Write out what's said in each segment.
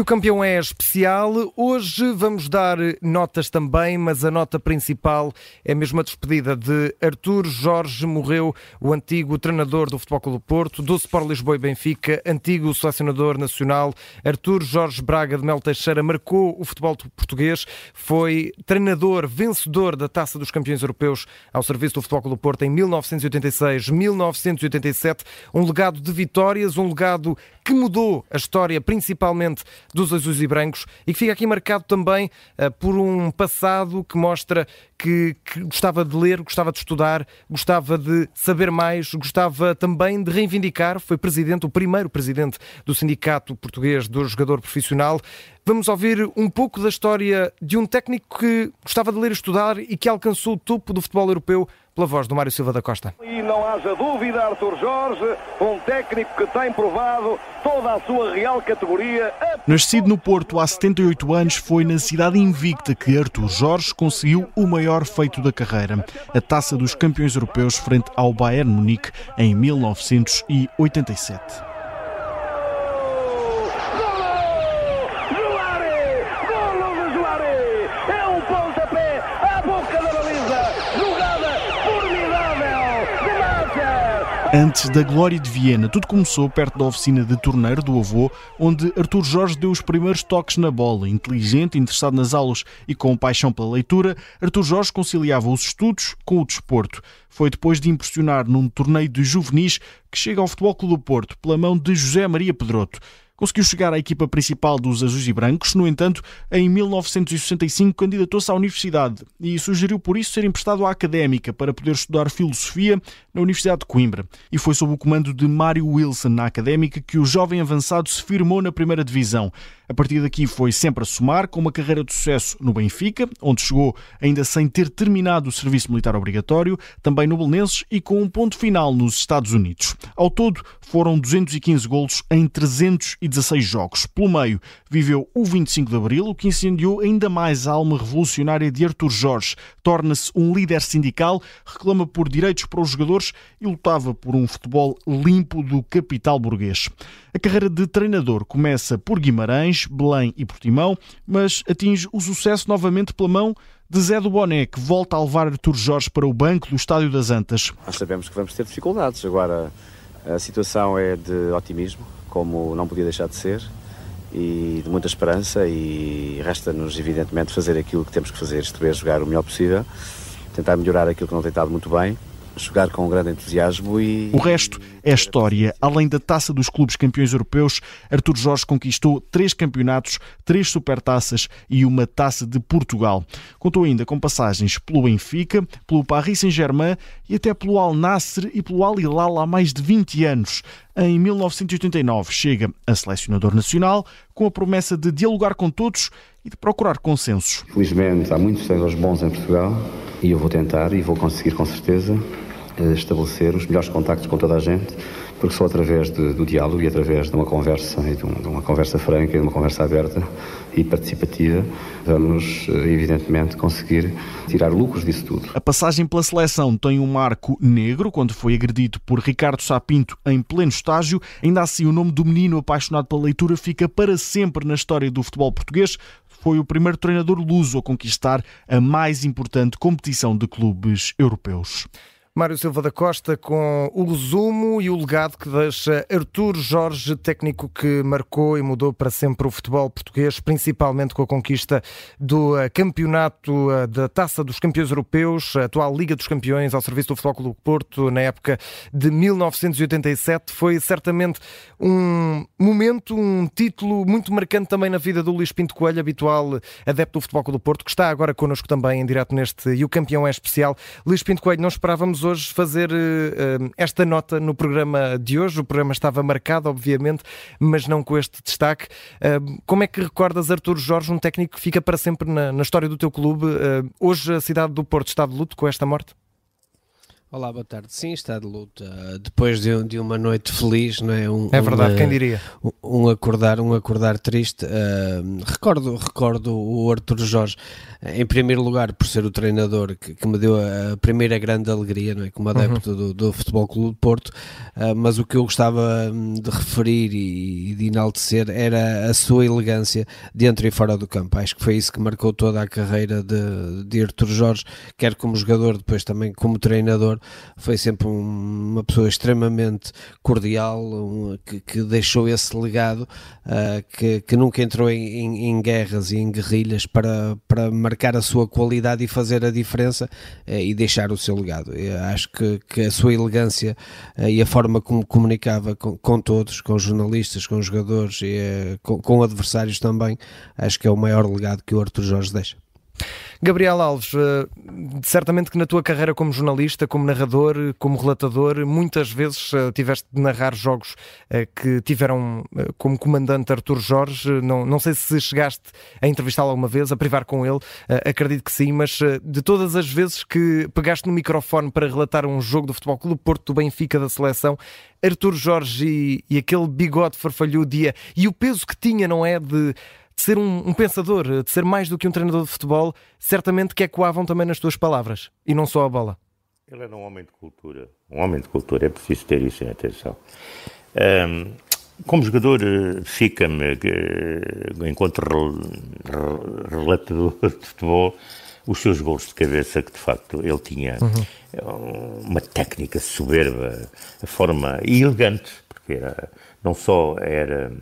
O campeão é especial. Hoje vamos dar notas também, mas a nota principal é mesmo a despedida de Artur Jorge. Morreu o antigo treinador do Futebol Clube Porto, do Sport Lisboa e Benfica, antigo selecionador nacional. Artur Jorge Braga de Mel Teixeira marcou o futebol português. Foi treinador vencedor da Taça dos Campeões Europeus ao serviço do Futebol Clube Porto em 1986, 1987. Um legado de vitórias, um legado que mudou a história principalmente dos azuis e brancos e que fica aqui marcado também uh, por um passado que mostra que, que, gostava de ler, gostava de estudar, gostava de saber mais, gostava também de reivindicar. Foi presidente, o primeiro presidente do Sindicato Português do Jogador Profissional. Vamos ouvir um pouco da história de um técnico que gostava de ler e estudar e que alcançou o topo do futebol europeu pela voz do Mário Silva da Costa. E não haja dúvida, Arthur Jorge, um técnico que tem provado toda a sua real categoria. Nascido no Porto há 78 anos, foi na cidade invicta que Arthur Jorge conseguiu o maior feito da carreira, a Taça dos Campeões Europeus frente ao Bayern Munique em 1987. Antes da glória de Viena, tudo começou perto da oficina de torneiro do avô, onde Artur Jorge deu os primeiros toques na bola. Inteligente, interessado nas aulas e com paixão pela leitura, Artur Jorge conciliava os estudos com o desporto. Foi depois de impressionar num torneio de juvenis que chega ao Futebol Clube do Porto, pela mão de José Maria Pedroto. Conseguiu chegar à equipa principal dos Azuis e Brancos, no entanto, em 1965 candidatou-se à universidade e sugeriu por isso ser emprestado à académica para poder estudar filosofia na Universidade de Coimbra. E foi sob o comando de Mário Wilson na académica que o jovem avançado se firmou na primeira divisão. A partir daqui foi sempre a somar, com uma carreira de sucesso no Benfica, onde chegou ainda sem ter terminado o serviço militar obrigatório, também no Belenenses e com um ponto final nos Estados Unidos. Ao todo, foram 215 golos em 316 jogos. Pelo meio, viveu o 25 de Abril, o que incendiou ainda mais a alma revolucionária de Artur Jorge. Torna-se um líder sindical, reclama por direitos para os jogadores e lutava por um futebol limpo do capital burguês. A carreira de treinador começa por Guimarães, Belém e Portimão, mas atinge o sucesso novamente pela mão de Zé do Boné, que volta a levar Artur Jorge para o banco do Estádio das Antas. Nós sabemos que vamos ter dificuldades, agora a situação é de otimismo, como não podia deixar de ser, e de muita esperança e resta-nos evidentemente fazer aquilo que temos que fazer, isto é jogar o melhor possível, tentar melhorar aquilo que não tem estado muito bem jogar com um grande entusiasmo e. O resto é história. Além da taça dos clubes campeões europeus, Artur Jorge conquistou três campeonatos, três supertaças e uma taça de Portugal. Contou ainda com passagens pelo Benfica, pelo Paris Saint-Germain e até pelo Al Nasser e pelo Al Hilal há mais de 20 anos. Em 1989 chega a selecionador nacional com a promessa de dialogar com todos e de procurar consensos. Felizmente há muitos treinadores bons em Portugal e eu vou tentar e vou conseguir com certeza estabelecer os melhores contactos com toda a gente, porque só através de, do diálogo e através de uma conversa, e de, um, de, uma conversa franca, e de uma conversa aberta e participativa, vamos, eh, evidentemente, conseguir tirar lucros disso tudo. A passagem pela seleção tem um marco negro, quando foi agredido por Ricardo Sapinto em pleno estágio. Ainda assim, o nome do menino apaixonado pela leitura fica para sempre na história do futebol português foi o primeiro treinador luso a conquistar a mais importante competição de clubes europeus. Mário Silva da Costa com o resumo e o legado que deixa Artur Jorge, técnico que marcou e mudou para sempre o futebol português, principalmente com a conquista do eh, campeonato eh, da Taça dos Campeões Europeus, a atual Liga dos Campeões ao serviço do Futebol Clube Porto na época de 1987. Foi certamente um momento, um título muito marcante também na vida do Luís Pinto Coelho, habitual adepto do Futebol Clube Porto, que está agora connosco também em direto neste E o Campeão é Especial. Luís Pinto Coelho, não esperávamos hoje fazer uh, esta nota no programa de hoje. O programa estava marcado, obviamente, mas não com este destaque. Uh, como é que recordas Artur Jorge, um técnico que fica para sempre na, na história do teu clube? Uh, hoje a cidade do Porto está de luto com esta morte? Olá, boa tarde. Sim, está de luta. Depois de, de uma noite feliz, não é? Um, é verdade, uma, quem diria? Um, um, acordar, um acordar triste. Uh, recordo, recordo o Arthur Jorge. Em primeiro lugar por ser o treinador que, que me deu a primeira grande alegria, não é? como adepto uhum. do, do Futebol Clube de Porto, uh, mas o que eu gostava hum, de referir e, e, de enaltecer era a sua elegância dentro e fora do campo. Acho que foi isso que marcou toda a carreira de, de Artur Jorge, quer como jogador, depois também como treinador, foi sempre um, uma pessoa extremamente cordial, um, que, que, deixou esse legado, uh, que, que nunca entrou em, em, em guerras e em guerrilhas para, para marcar a sua qualidade e fazer a diferença uh, e deixar o seu legado. Eu acho que, que a sua elegância uh, e a forma como comunicava com, com todos, com jornalistas, com jogadores e com, com adversários também, acho que é o maior legado que o Arthur Jorge deixa. Gabriel Alves, eh, certamente que na tua carreira como jornalista, como narrador, como relatador, muitas vezes eh, tiveste de narrar jogos eh, que tiveram como comandante Artur Jorge. Não, não sei se chegaste a entrevistá-lo alguma vez, a privar com ele, acredito que sim, mas de todas as vezes que pegaste no microfone para relatar um jogo do Futebol Clube Porto, do Benfica, da seleção, Artur Jorge e, e aquele bigode farfalhudo e o peso que tinha, não é? De de ser um, um, pensador, de ser mais do que um treinador de futebol, certamente que ecoavam também nas tuas palavras e não só a bola. Ele era um homem de cultura. Um homem de cultura, é preciso ter isso em atenção. Um, como jogador, eh, fica-me, enquanto relatador de futebol, os seus gols de cabeça, que de facto ele tinha uhum. uma técnica soberba, a forma elegante, porque era não só era,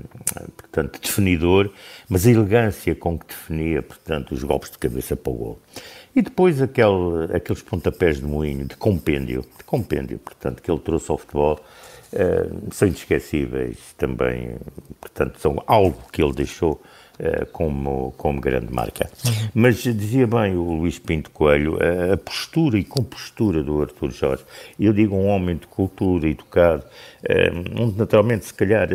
portanto, definidor, mas a elegância com que definia, portanto, os golpes de cabeça para o gol. E depois aquele, aqueles pontapés de moinho, de compêndio, de compêndio, portanto, que ele trouxe ao futebol, uh, são inesquecíveis também, portanto, são algo que ele deixou como, como grande marca. Uhum. Mas dizia bem o Luís Pinto Coelho, a, postura e compostura do Arthur Jorge, eu digo um homem de cultura, educado, uh, onde naturalmente, se calhar,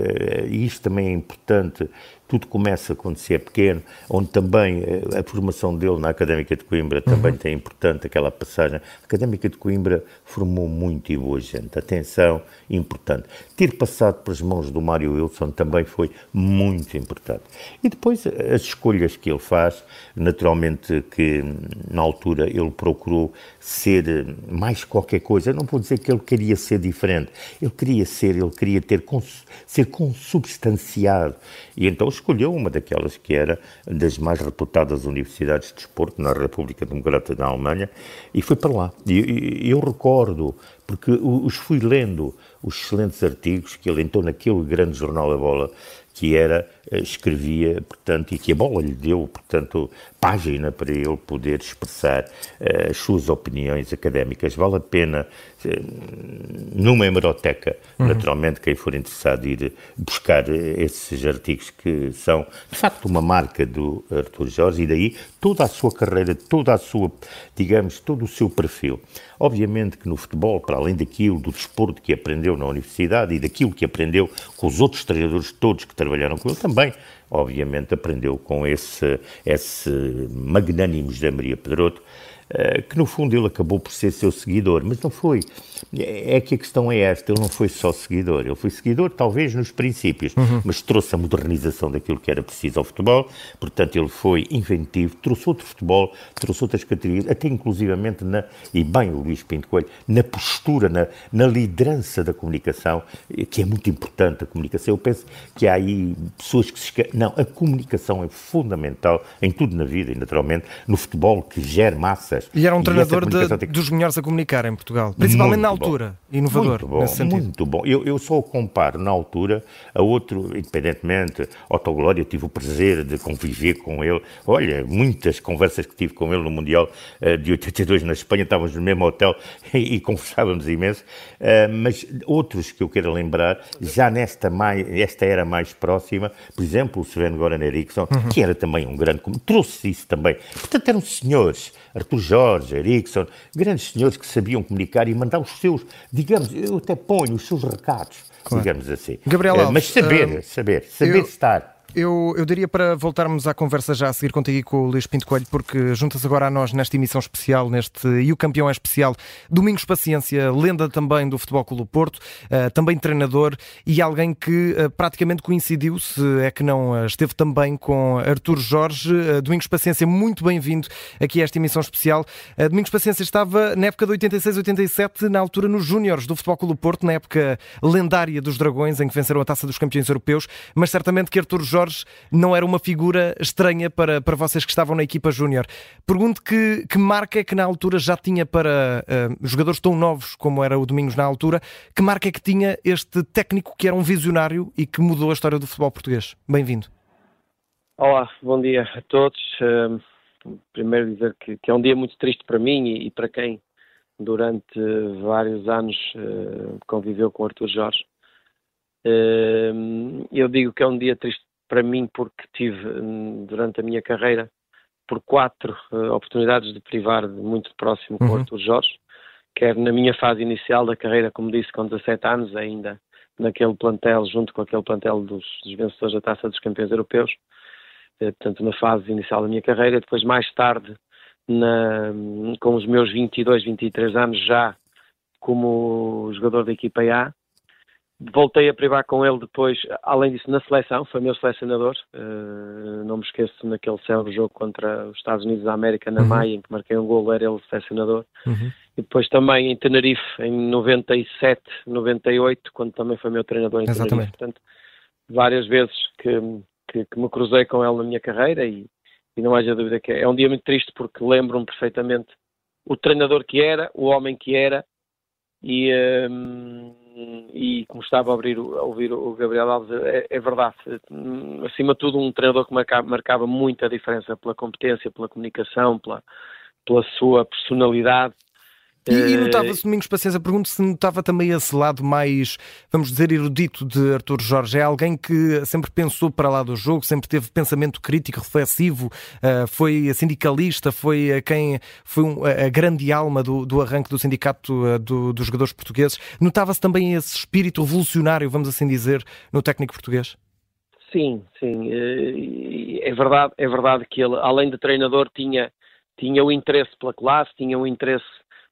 e isto também é importante, tudo começa quando se é pequeno, onde também eh, a formação dele na Académica de Coimbra também uhum. tem importante aquela passagem. A Académica de Coimbra formou muito e boa gente. Atenção, importante. Ter passado pelas mãos do Mário Wilson também foi muito importante. E depois as escolhas que ele faz, naturalmente que na altura ele procurou ser mais qualquer coisa. não vou dizer que ele queria ser diferente. Ele queria ser, ele queria ter ser consubstanciado. E então escolheu uma daquelas que era das mais reputadas universidades de desporto na República Democrática da Alemanha e foi para lá. E, eu recordo, porque os fui lendo, os excelentes artigos que ele então naquele grande jornal da bola que era, eh, escrevia, portanto, e que a bola lhe deu, portanto, página para ele poder expressar uh, as suas opiniões académicas. Vale a pena, uh, numa hemeroteca, uhum. naturalmente, quem for interessado ir buscar esses artigos que são, de facto, uma marca do Arthur Jorge e daí toda a sua carreira, toda a sua, digamos, todo o seu perfil. Obviamente que no futebol, para além daquilo, do desporto que aprendeu na universidade e daquilo que aprendeu com os outros treinadores todos que trabalharam com ele, também obviamente aprendeu com esse, esse magnânimo José Maria Pedroto, que no fundo ele acabou por ser seu seguidor, mas não foi. É que a questão é esta: ele não foi só seguidor, ele foi seguidor talvez nos princípios, uhum. mas trouxe a modernização daquilo que era preciso ao futebol, portanto ele foi inventivo, trouxe outro futebol, trouxe outras categorias, até inclusivamente, na, e bem o Luís Pinto Coelho, na postura, na, na liderança da comunicação, que é muito importante a comunicação. Eu penso que há aí pessoas que se. Não, a comunicação é fundamental em tudo na vida e naturalmente no futebol que gera massas e era um treinador de, dos melhores a comunicar em Portugal, principalmente muito na altura, bom. inovador muito bom. Muito bom. Eu, eu só o comparo na altura a outro, independentemente, Otto Glória, tive o prazer de conviver com ele. Olha, muitas conversas que tive com ele no Mundial uh, de 82 na Espanha, estávamos no mesmo hotel e, e conversávamos imenso. Uh, mas outros que eu quero lembrar, já nesta mais, esta era mais próxima, por exemplo, o Sven Goran Eriksson, uhum. que era também um grande, trouxe isso também. Portanto, eram senhores, Artur Jorge, Erickson, grandes senhores que sabiam comunicar e mandar os seus, digamos, eu até ponho os seus recados, claro. digamos assim. Gabriel eh, Alves, Mas saber, uh, saber, saber eu... estar Eu, eu diria para voltarmos à conversa já a seguir contigo com o Luís Pinto Coelho, porque juntas agora a nós nesta emissão especial, neste E o Campeão é Especial, Domingos Paciência, lenda também do Futebol Clube Porto, uh, também treinador e alguém que uh, praticamente coincidiu, se é que não uh, esteve também com Artur Jorge. Domingos Paciência, muito bem-vindo aqui a esta emissão especial. Domingos Paciência estava na época de 86-87, na altura nos Júniores do Futebol Clube Porto, na época lendária dos Dragões, em que venceram a Taça dos Campeões Europeus, mas certamente que Artur Jorge Jorge não era uma figura estranha para, para vocês que estavam na equipa júnior. Pergunto que, que marca é que na altura já tinha para uh, jogadores tão novos como era o Domingos na altura, que marca é que tinha este técnico que era um visionário e que mudou a história do futebol português? Bem-vindo. Olá, bom dia a todos. Uh, primeiro dizer que, que, é um dia muito triste para mim e, e para quem durante vários anos uh, conviveu com Arthur Jorge. eu digo que é um dia triste para mim, porque tive hum, durante a minha carreira por quatro uh, oportunidades de privar de muito próximo com uhum. Jorge, quer na minha fase inicial da carreira, como disse, com 17 anos, ainda naquele plantel, junto com aquele plantel dos, dos vencedores da Taça dos Campeões Europeus, uh, portanto, na fase inicial da minha carreira, depois mais tarde, na, hum, com os meus 22, 23 anos, já como jogador da equipa A, Voltei a privar com ele depois, além disso, na seleção, foi meu selecionador. Uh, não me esqueço naquele célebre jogo contra os Estados Unidos da América, na uhum. Maia, em que marquei um gol, era ele selecionador. Uhum. E depois também em Tenerife, em 97, 98, quando também foi meu treinador em Exatamente. Tenerife. Portanto, várias vezes que, que, que, me cruzei com ele na minha carreira e, e não haja dúvida que é, é um dia muito triste porque lembro-me perfeitamente o treinador que era, o homem que era e. Um, e como estava a, abrir, a ouvir o Gabriel Alves, é, é, verdade. Acima de tudo, um treinador que marcava, marcava muita diferença pela competência, pela comunicação, pela, pela sua personalidade e, e eh, notava-se, Domingos Paciência, pergunto se notava também esse lado mais, vamos dizer, erudito de Artur Jorge. É alguém que sempre pensou para lá do jogo, sempre teve pensamento crítico, reflexivo, uh, foi sindicalista, foi a quem foi um, a grande alma do, do arranque do sindicato do, dos jogadores portugueses. Notava-se também esse espírito revolucionário, vamos assim dizer, no técnico português? Sim, sim. É verdade, é verdade que ele, além de treinador, tinha, tinha o interesse pela classe, tinha o interesse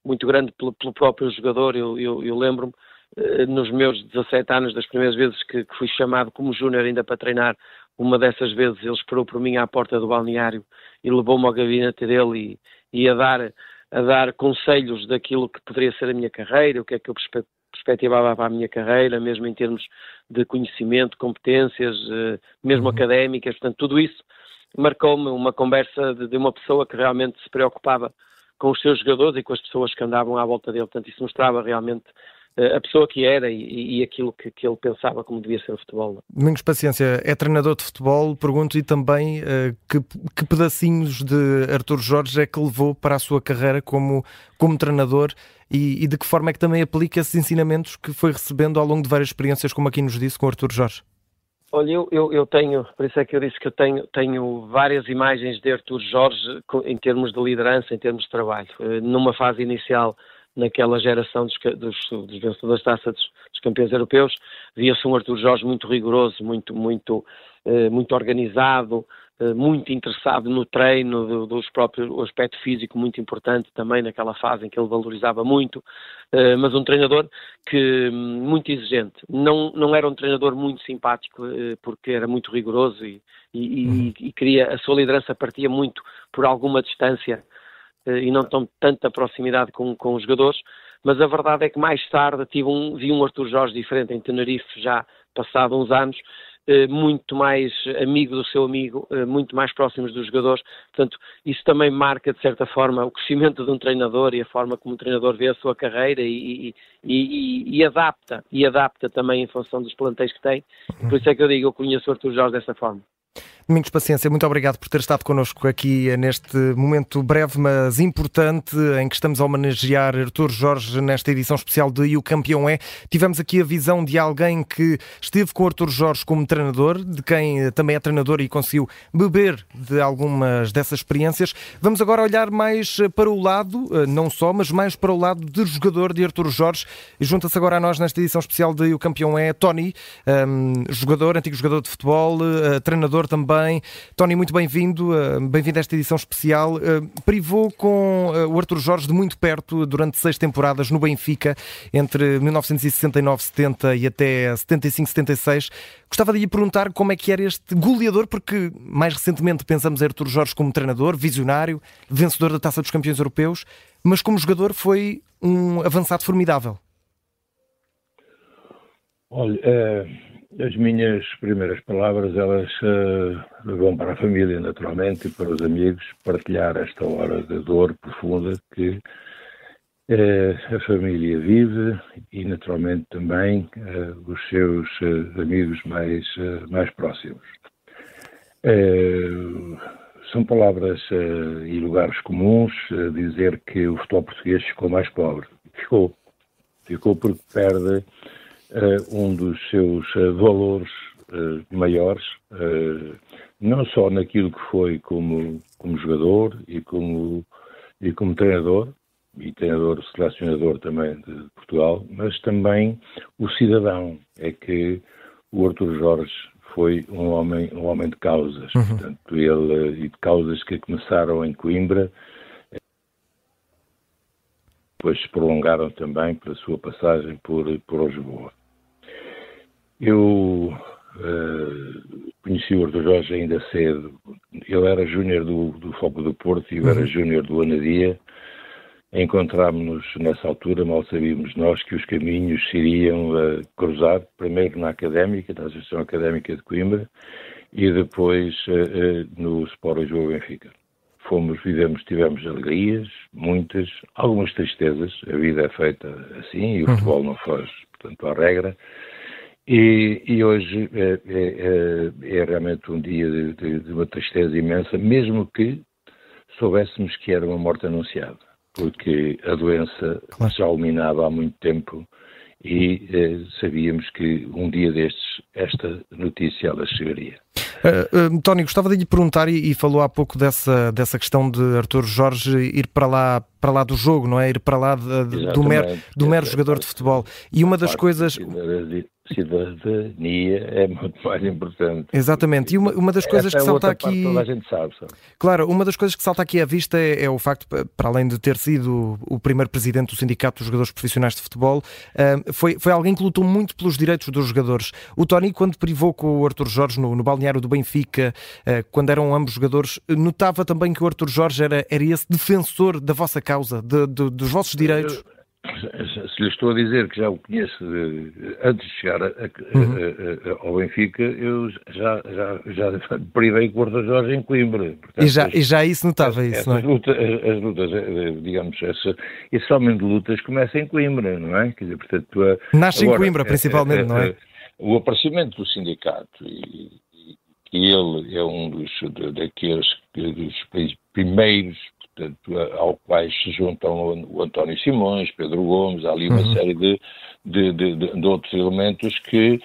muito grande pelo, pelo próprio jogador. Eu, eu, eu lembro-me, eh, nos meus 17 anos, das primeiras vezes que, que fui chamado como júnior ainda para treinar, uma dessas vezes ele esperou por mim à porta do balneário e levou-me ao gabinete dele e, e a, dar, a dar conselhos daquilo que poderia ser a minha carreira, o que é que eu perspectivava para a minha carreira, mesmo em termos de conhecimento, competências, eh, mesmo uhum. académicas, portanto, tudo isso marcou-me uma conversa de, de, uma pessoa que realmente se preocupava com os seus jogadores e com as pessoas que andavam à volta dele. Portanto, isso mostrava realmente uh, a pessoa que era e, e aquilo que, que, ele pensava como devia ser o futebol. Domingos Paciência, é treinador de futebol. Pergunto-lhe também uh, que, que, pedacinhos de Artur Jorge é que levou para a sua carreira como, como treinador e, e, de que forma é que também aplica esses ensinamentos que foi recebendo ao longo de várias experiências, como aqui nos disse, com Artur Jorge? Olha, eu, eu, eu, tenho, por isso é que eu disse que eu tenho, tenho várias imagens de Artur Jorge em termos de liderança, em termos de trabalho. Eh, numa fase inicial, naquela geração dos, dos, dos vencedores da taça dos, dos, campeões europeus, via-se um Artur Jorge muito rigoroso, muito, muito, eh, muito organizado, muito interessado no treino, do, dos próprios, o aspecto físico muito importante também naquela fase em que ele valorizava muito, eh, mas um treinador que hum, muito exigente. Não, não era um treinador muito simpático eh, porque era muito rigoroso e, e, uhum. e, queria, a sua liderança partia muito por alguma distância e não tão tanta proximidade com, com os jogadores, mas a verdade é que mais tarde tive um, vi um Arthur Jorge diferente em Tenerife já passado uns anos eh, muito mais amigo do seu amigo, eh, muito mais próximos dos jogadores. Portanto, isso também marca, de certa forma, o crescimento de um treinador e a forma como o treinador vê a sua carreira e, e, e, e adapta, e adapta também em função dos plantéis que tem. Por isso é que eu digo, eu conheço o Arthur Jorge dessa forma. Domingos Paciência, muito obrigado por ter estado connosco aqui neste momento breve, mas importante, em que estamos a homenagear Artur Jorge nesta edição especial de E o Campeão é. Tivemos aqui a visão de alguém que esteve com Artur Jorge como treinador, de quem também é treinador e conseguiu beber de algumas dessas experiências. Vamos agora olhar mais para o lado, não só, mas mais para o lado de jogador de Artur Jorge. E junta-se agora a nós nesta edição especial de E o Campeão é Tony, um, jogador, antigo jogador de futebol, uh, treinador também. Tony, muito bem-vindo, uh, bem-vindo a esta edição especial. Uh, privou com o Arthur Jorge de muito perto durante seis temporadas no Benfica, entre 1969-70 e até 75-76. Gostava de lhe perguntar como é que era este goleador, porque mais recentemente pensamos em Arthur Jorge como treinador, visionário, vencedor da Taça dos Campeões Europeus, mas como jogador foi um avançado formidável. Olha, as minhas primeiras palavras, elas uh, vão para a família, naturalmente, e para os amigos, partilhar esta hora de dor profunda que uh, a família vive e, naturalmente, também os seus amigos mais, mais próximos. são palavras e lugares comuns dizer que o futebol português ficou mais pobre. Ficou. Ficou porque perde uh, um dos seus uh, valores uh, maiores, não só naquilo que foi como, como jogador e como, e como treinador, e treinador selecionador também de Portugal, mas também o cidadão. É que o Arthur Jorge foi um homem, um homem de causas, uhum. portanto, ele, e de causas que começaram em Coimbra, depois se prolongaram também pela sua passagem por, por Lisboa. Eu uh, conheci o Arthur Jorge ainda cedo. Ele era júnior do, do Foco do Porto e eu era uhum. júnior do Anadia. Encontrámos-nos nessa altura, mal sabíamos nós que os caminhos se iriam uh, cruzar, primeiro na Académica, na Associação Académica de Coimbra, e depois uh, no Sport Lisboa Benfica. Fomos, vivemos, tivemos alegrias, muitas, algumas tristezas, a vida é feita assim e o uhum. futebol não faz, portanto, a regra, e, e hoje é, é, é, é, realmente um dia de, de, de, uma tristeza imensa, mesmo que soubéssemos que era uma morte anunciada, porque a doença claro. já ulminava há muito tempo e eh, sabíamos que um dia destes esta notícia ela chegaria. Uh, uh, Tony, gostava de lhe perguntar e, e, falou há pouco dessa, dessa questão de Artur Jorge ir para lá, para lá do jogo, não é? Ir para lá de, de, do mero, do mero jogador de futebol. E uma das coisas cidadania é muito mais importante. Exatamente. E uma, uma das coisas Essa que é salta aqui. Toda a gente sabe, sabe, Claro, uma das coisas que salta aqui à vista é, é, o facto, para além de ter sido o primeiro presidente do Sindicato dos Jogadores Profissionais de Futebol, uh, foi, foi alguém que lutou muito pelos direitos dos jogadores. O Tony, quando privou com o Arthur Jorge no, no balneário do Benfica, uh, quando eram ambos jogadores, notava também que o Arthur Jorge era, era esse defensor da vossa causa, de, de, dos vossos direitos. Eu se lhe estou a dizer que já o conheço antes de chegar a, a, uhum. a, ao Benfica, eu já, já, já privei com o Porto Jorge em Coimbra. Portanto, e, já, e já isso notava isso, não é? Luta, as, lutas, eh, digamos, essa, esse homem de lutas começa em Coimbra, não é? Quer dizer, portanto, Nasce agora, em Coimbra, principalmente, não é? O aparecimento do sindicato e, e ele é um dos daqueles dos primeiros portanto, ao quais se juntam o António Simões, Pedro Gomes, há ali uma uhum. série de, de, de, de, outros elementos que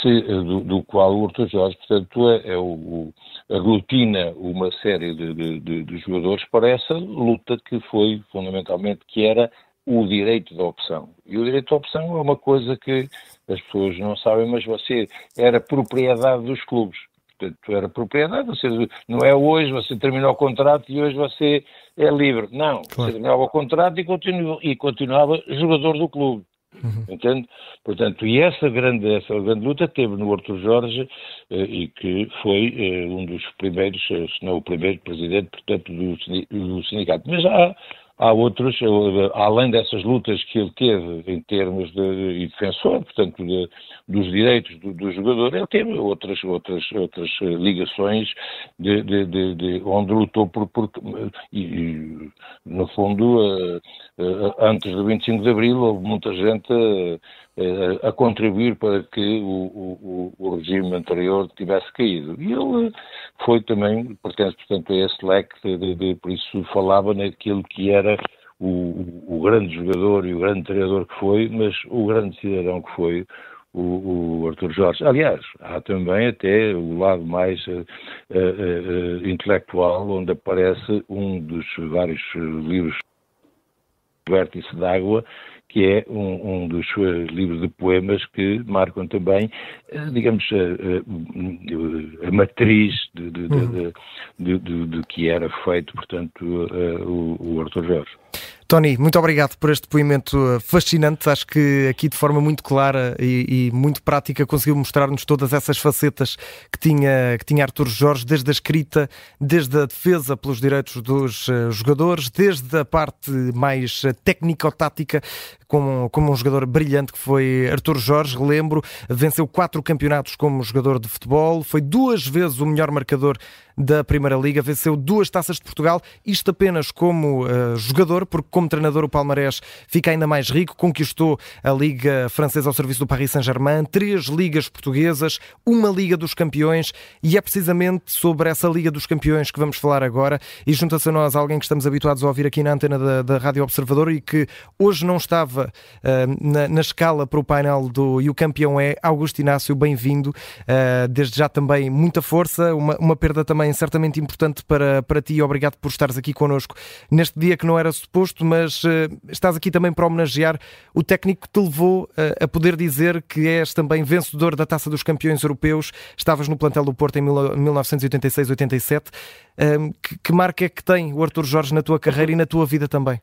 se, do, do, qual o Horto Jorge, portanto, é, é o, aglutina uma série de, de, de, jogadores para essa luta que foi fundamentalmente, que era o direito da opção. E o direito da opção é uma coisa que as pessoas não sabem, mas você era propriedade dos clubes portanto era propriedade, você não é hoje, você terminou o contrato e hoje você é livre. Não, claro. você terminava o contrato e, continu, e continuava jogador do clube. Uhum. Entende? Portanto, e essa grande, essa grande luta teve no Arthur Jorge eh, e que foi eh, um dos primeiros, eh, se não o primeiro presidente, portanto, do, do sindicato. Mas há, há outros, além dessas lutas que ele teve em termos de, de defensor, portanto, de, dos direitos do, do, jogador, ele teve outras, outras, outras eh, ligações de, de, de, de onde lutou por, por e, e, no fundo, uh, uh, antes do 25 de Abril, houve muita gente uh, a contribuir para que o, o, o, regime anterior tivesse caído. E ele foi também, pertence, portanto, a esse leque, de, por isso falava naquilo que era o, o, grande jogador e o grande treinador que foi, mas o grande cidadão que foi o, o Arthur Jorge. Aliás, há também até o lado mais uh, uh, intelectual, onde aparece um dos vários livros Vértice d'Água, que é um, um, dos livros de poemas que marcam também, digamos, a, a, a matriz de, de, de, de, de, de, que era feito, portanto, o, o Arthur Jorge. Tony, muito obrigado por este depoimento uh, fascinante. Acho que aqui de forma muito clara e, e muito prática conseguiu mostrar-nos todas essas facetas que tinha, que tinha Artur Jorge, desde a escrita, desde a defesa pelos direitos dos uh, jogadores, desde a parte mais uh, técnico-tática, como, como um jogador brilhante que foi Artur Jorge, lembro, venceu quatro campeonatos como jogador de futebol, foi duas vezes o melhor marcador da Primeira Liga, venceu duas taças de Portugal, isto apenas como uh, jogador, porque como treinador o Palmarés fica ainda mais rico, conquistou a Liga Francesa ao serviço do Paris Saint-Germain, três ligas portuguesas, uma Liga dos Campeões, e é precisamente sobre essa Liga dos Campeões que vamos falar agora, e junta-se a nós alguém que estamos habituados a ouvir aqui na antena da, da Rádio Observador e que hoje não estava uh, na, na, escala para o painel do E o Campeão é Augusto Inácio, bem-vindo, uh, desde já também muita força, uma, uma perda também também certamente importante para, para ti. Obrigado por estares aqui connosco neste dia que não era suposto, mas uh, estás aqui também para homenagear o técnico que te levou uh, a poder dizer que és também vencedor da Taça dos Campeões Europeus. Estavas no plantel do Porto em 1986-87. Uh, que, que marca é que tem o Arthur Jorge na tua carreira e na tua vida também?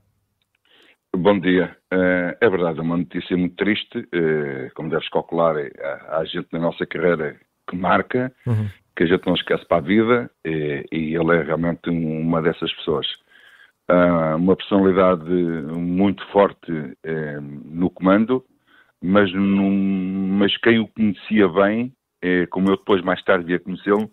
Bom dia. Uh, é verdade, é uma notícia muito triste. Uh, como deves calcular, há, há gente na nossa carreira que marca, uhum que a gente não esquece para a vida e, e ele é realmente uma dessas pessoas. Uh, uma personalidade muito forte eh, no comando, mas, num, mas quem o conhecia bem, eh, como eu depois mais tarde ia conhecê-lo,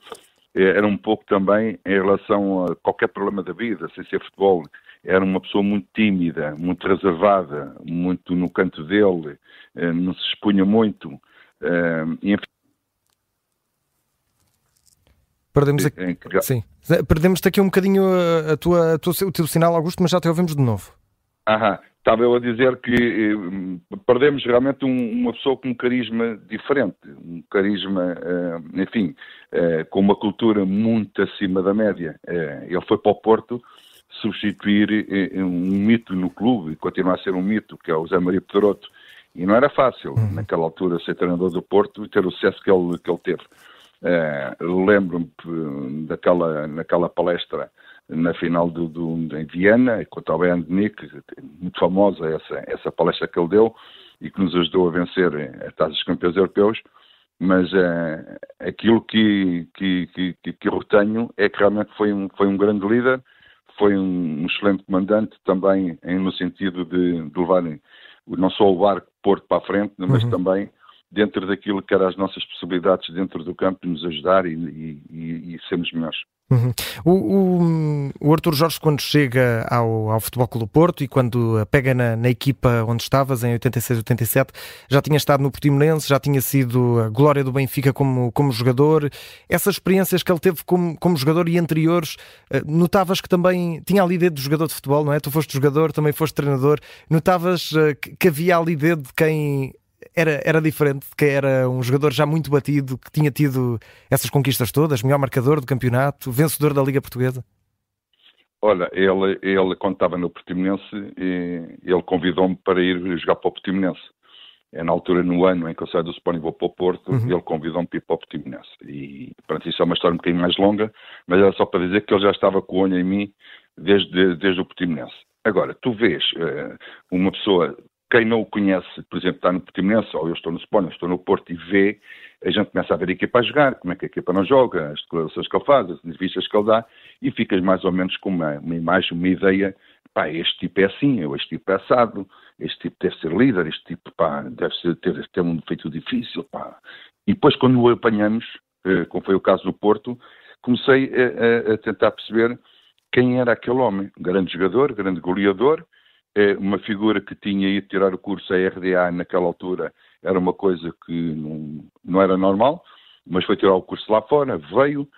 eh, era um pouco também em relação a qualquer problema da vida, sem ser futebol. Era uma pessoa muito tímida, muito reservada, muito no canto dele, não se expunha muito. Enfim, Perdemos aqui, sim. Perdemos-te aqui um bocadinho a, tua, a tua, o teu sinal, Augusto, mas já te ouvimos de novo. Aham. Estava eu a dizer que eh, perdemos realmente um, uma pessoa com um carisma diferente, um carisma, eh, enfim, eh, com uma cultura muito acima da média. Eh, ele foi para o Porto substituir eh, um mito no clube, e continua a ser um mito, que é o Zé Maria Pedroto. E não era fácil, uhum. naquela altura, ser treinador do Porto e ter o sucesso que ele, que ele teve. Eh, lembro-me daquela naquela palestra na final do, do, em Viena, contra o Bayern de Munique, muito famosa essa, essa palestra que ele deu e que nos ajudou a vencer a Taça dos Campeões Europeus, mas uh, aquilo que, que, que, que, eu retenho é que realmente foi um, foi um grande líder, foi um excelente comandante também em, no sentido de, de levar não só o barco Porto para a frente, mas uhum. também dentro daquilo que eram as nossas possibilidades dentro do campo, nos ajudar e, e, e sermos melhores. Uhum. O, o, o Arthur Jorge, quando chega ao, ao Futebol Clube Porto e quando pega na, na, equipa onde estavas, em 86, 87, já tinha estado no Portimonense, já tinha sido a glória do Benfica como, como jogador. Essas experiências que ele teve como, como jogador e anteriores, eh, notavas que também tinha ali dedo de jogador de futebol, não é? Tu foste jogador, também foste treinador. Notavas eh, que havia ali dedo de quem era, era diferente, que era um jogador já muito batido, que tinha tido essas conquistas todas, melhor marcador do campeonato, vencedor da Liga Portuguesa? Olha, ele, ele quando estava no Portimonense, ele convidou-me para ir jogar para o Portimonense. É na altura, no ano em que eu saio do Sporting e vou para o Porto, uhum. ele convidou-me para ir para o Portimonense. E, pronto, isso é uma história um bocadinho mais longa, mas era só para dizer que ele já estava com o olho em mim desde, desde o Portimonense. Agora, tu vês uh, uma pessoa quem não o conhece, por exemplo, está no Portimonense, ou eu estou no Sporting, estou no Porto e vê, a gente começa a ver a equipa a jogar, como é que a equipa não joga, as declarações que ele faz, as entrevistas que ele dá, e ficas mais ou menos com uma, uma imagem, uma ideia pá, este tipo é assim, este tipo é assado, este tipo deve ser líder, este tipo, pá, deve ser, ter, ter um defeito difícil, pá. E depois, quando o apanhamos, eh, como foi o caso do Porto, comecei a, a, a tentar perceber quem era aquele homem. Grande jogador, grande goleador, uma figura que tinha ido tirar o curso a RDA naquela altura, era uma coisa que não, não era normal, mas foi tirar o curso lá fora, veio,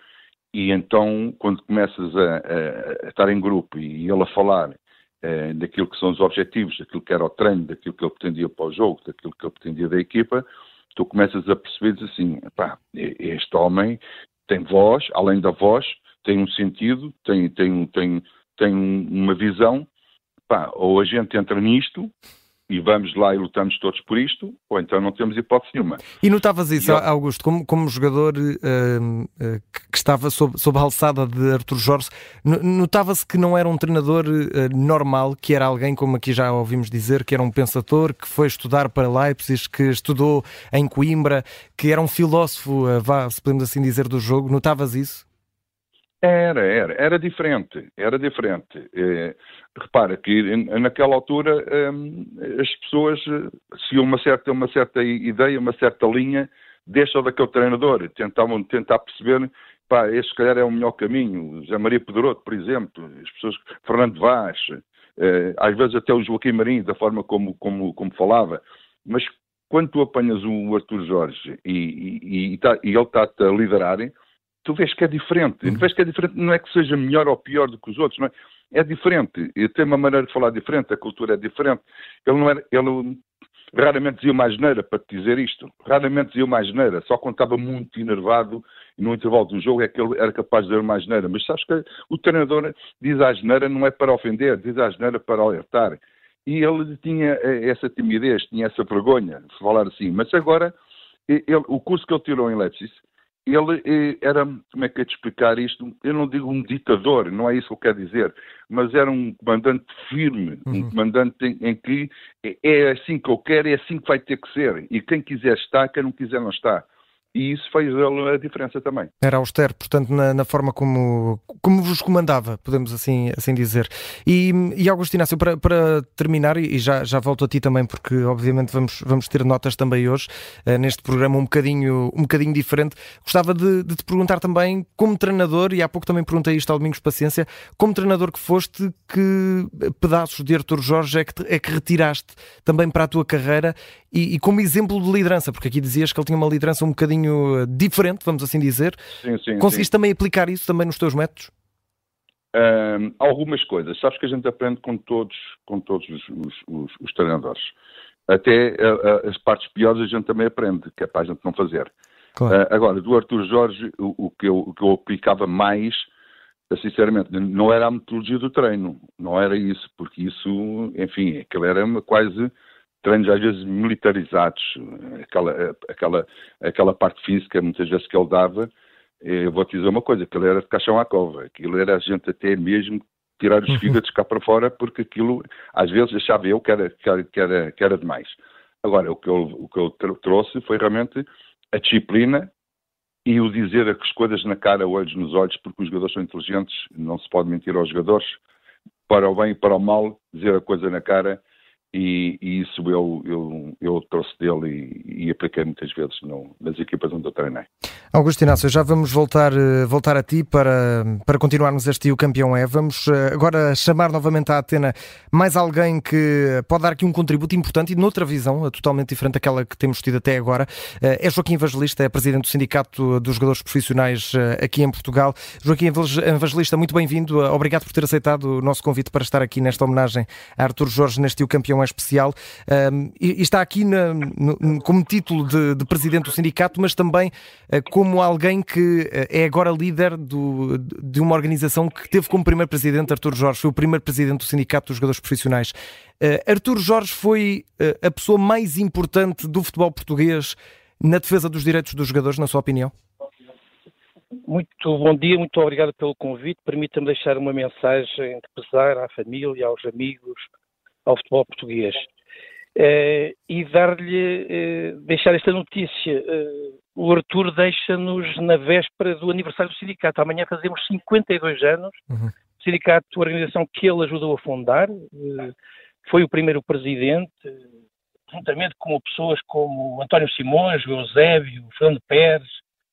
e então, quando começas a, a, a estar em grupo e ele a falar eh, daquilo que são os objetivos, daquilo que era o treino, daquilo que ele pretendia para o jogo, daquilo que ele pretendia da equipa, tu começas a perceber assim, pá, este homem tem voz, além da voz, tem um sentido, tem, tem, tem, tem uma visão, pá, ou a gente entra nisto e vamos lá e lutamos todos por isto, ou então não temos hipótese nenhuma. E notavas isso, eu... Augusto, como, como jogador uh, uh, que estava sob, sob a alçada de Artur Jorge, notava-se que não era um treinador uh, normal, que era alguém, como aqui já ouvimos dizer, que era um pensador, que foi estudar para Leipzig, que estudou em Coimbra, que era um filósofo, vá, se podemos assim dizer, do jogo. Notavas isso? Era, era, era diferente, era diferente. É, repara que naquela altura hum, as pessoas seguiam uma certa, uma certa ideia, uma certa linha, deixa daquele treinador, tentavam tentar perceber, pá, este se calhar é o melhor caminho, José Maria Pedroto, por exemplo, as pessoas, Fernando Vaz, eh, às vezes até o Joaquim Marinho, da forma como, como, como falava, mas quando tu apanhas o Arthur Jorge e, e, e, tá, e ele está-te a liderar, tu vês que é diferente. Uhum. Vês que é diferente, não é que seja melhor ou pior do que os outros, não é? É diferente. E tem uma maneira de falar diferente, a cultura é diferente. Ele não era, ele raramente dizia uma asneira para te dizer isto. Raramente dizia uma asneira. Só quando estava muito enervado no intervalo do jogo é que ele era capaz de dizer uma asneira. Mas sabes que o treinador diz a asneira não é para ofender, diz a asneira para alertar. E ele tinha eh, essa timidez, tinha essa vergonha de falar assim. Mas agora, ele, o curso que ele tirou em Leipzig ele eh, era, como é que é de explicar isto? Eu não digo um ditador, não é isso que eu quero dizer, mas era um comandante firme, uhum. um comandante em, em, que é assim que eu quero, é assim que vai ter que ser. E quem quiser está, quem não quiser não está e isso fez a diferença também. Era austero, portanto, na, na, forma como, como vos comandava, podemos assim, assim dizer. E, e Augusto Inácio, para, para terminar, e já, já volto a ti também, porque obviamente vamos, vamos ter notas também hoje, uh, neste programa um bocadinho, um bocadinho diferente, gostava de, de, te perguntar também, como treinador, e há pouco também perguntei isto ao Domingos Paciência, como treinador que foste, que pedaços de Artur Jorge é que, é que retiraste também para a tua carreira e, e, como exemplo de liderança, porque aqui dizias que ele tinha uma liderança um bocadinho eh, diferente, vamos assim dizer. Sim, sim, Conseguiste sim. também aplicar isso também nos teus métodos? Um, algumas coisas. Sabes que a gente aprende com todos, com todos os, os, os, os treinadores. Até as partes piores a gente também aprende, que é para a gente não fazer. Claro. Uh, agora, do Arthur Jorge, o, o, que eu, o que eu aplicava mais, sinceramente, não era a metodologia do treino, não era isso, porque isso, enfim, aquilo era quase treinos às vezes militarizados, aquela, aquela, aquela parte física muitas vezes que ele dava, eu vou te dizer uma coisa, aquilo era de caixão à cova, aquilo era a gente até mesmo tirar os fígados cá para fora, porque aquilo às vezes achava eu que era, que era, que era, que era demais. Agora, o que, eu, o que eu trouxe foi realmente a disciplina e o dizer as coisas na cara, olhos nos olhos, porque os jogadores são inteligentes, não se pode mentir aos jogadores, para o bem e para o mal, dizer a coisa na cara e, e, isso eu, eu, eu trouxe dele e, e apliquei muitas vezes no, nas equipas onde eu treinei. Augusto Inácio, já vamos voltar, eh, voltar a ti para, para continuarmos este O Campeão é. Vamos eh, agora chamar novamente à Atena mais alguém que pode dar aqui um contributo importante e noutra visão, totalmente diferente daquela que temos tido até agora. Eh, é Joaquim Evangelista, é presidente do Sindicato dos Jogadores Profissionais aqui em Portugal. Joaquim Evangelista, muito bem-vindo. Obrigado por ter aceitado o nosso convite para estar aqui nesta homenagem a Artur Jorge neste O Campeão é especial um, e, está aqui na, como título de, de, presidente do sindicato, mas também uh, como alguém que uh, é agora líder do, de uma organização que teve como primeiro presidente Artur Jorge, foi o primeiro presidente do Sindicato dos Jogadores Profissionais. Uh, Artur Jorge foi a pessoa mais importante do futebol português na defesa dos direitos dos jogadores, na sua opinião? Muito bom dia, muito obrigado pelo convite. Permita-me deixar uma mensagem de pesar à família, aos amigos, ao futebol português. Uh, e dar-lhe, uh, deixar esta notícia. Uh, o Arthur deixa-nos na véspera do aniversário do sindicato. Amanhã fazemos 52 anos, uhum. sindicato, a organização que ele ajudou a fundar, foi o primeiro presidente, juntamente com pessoas como António Simões, o Eusébio, o Fernando Pérez,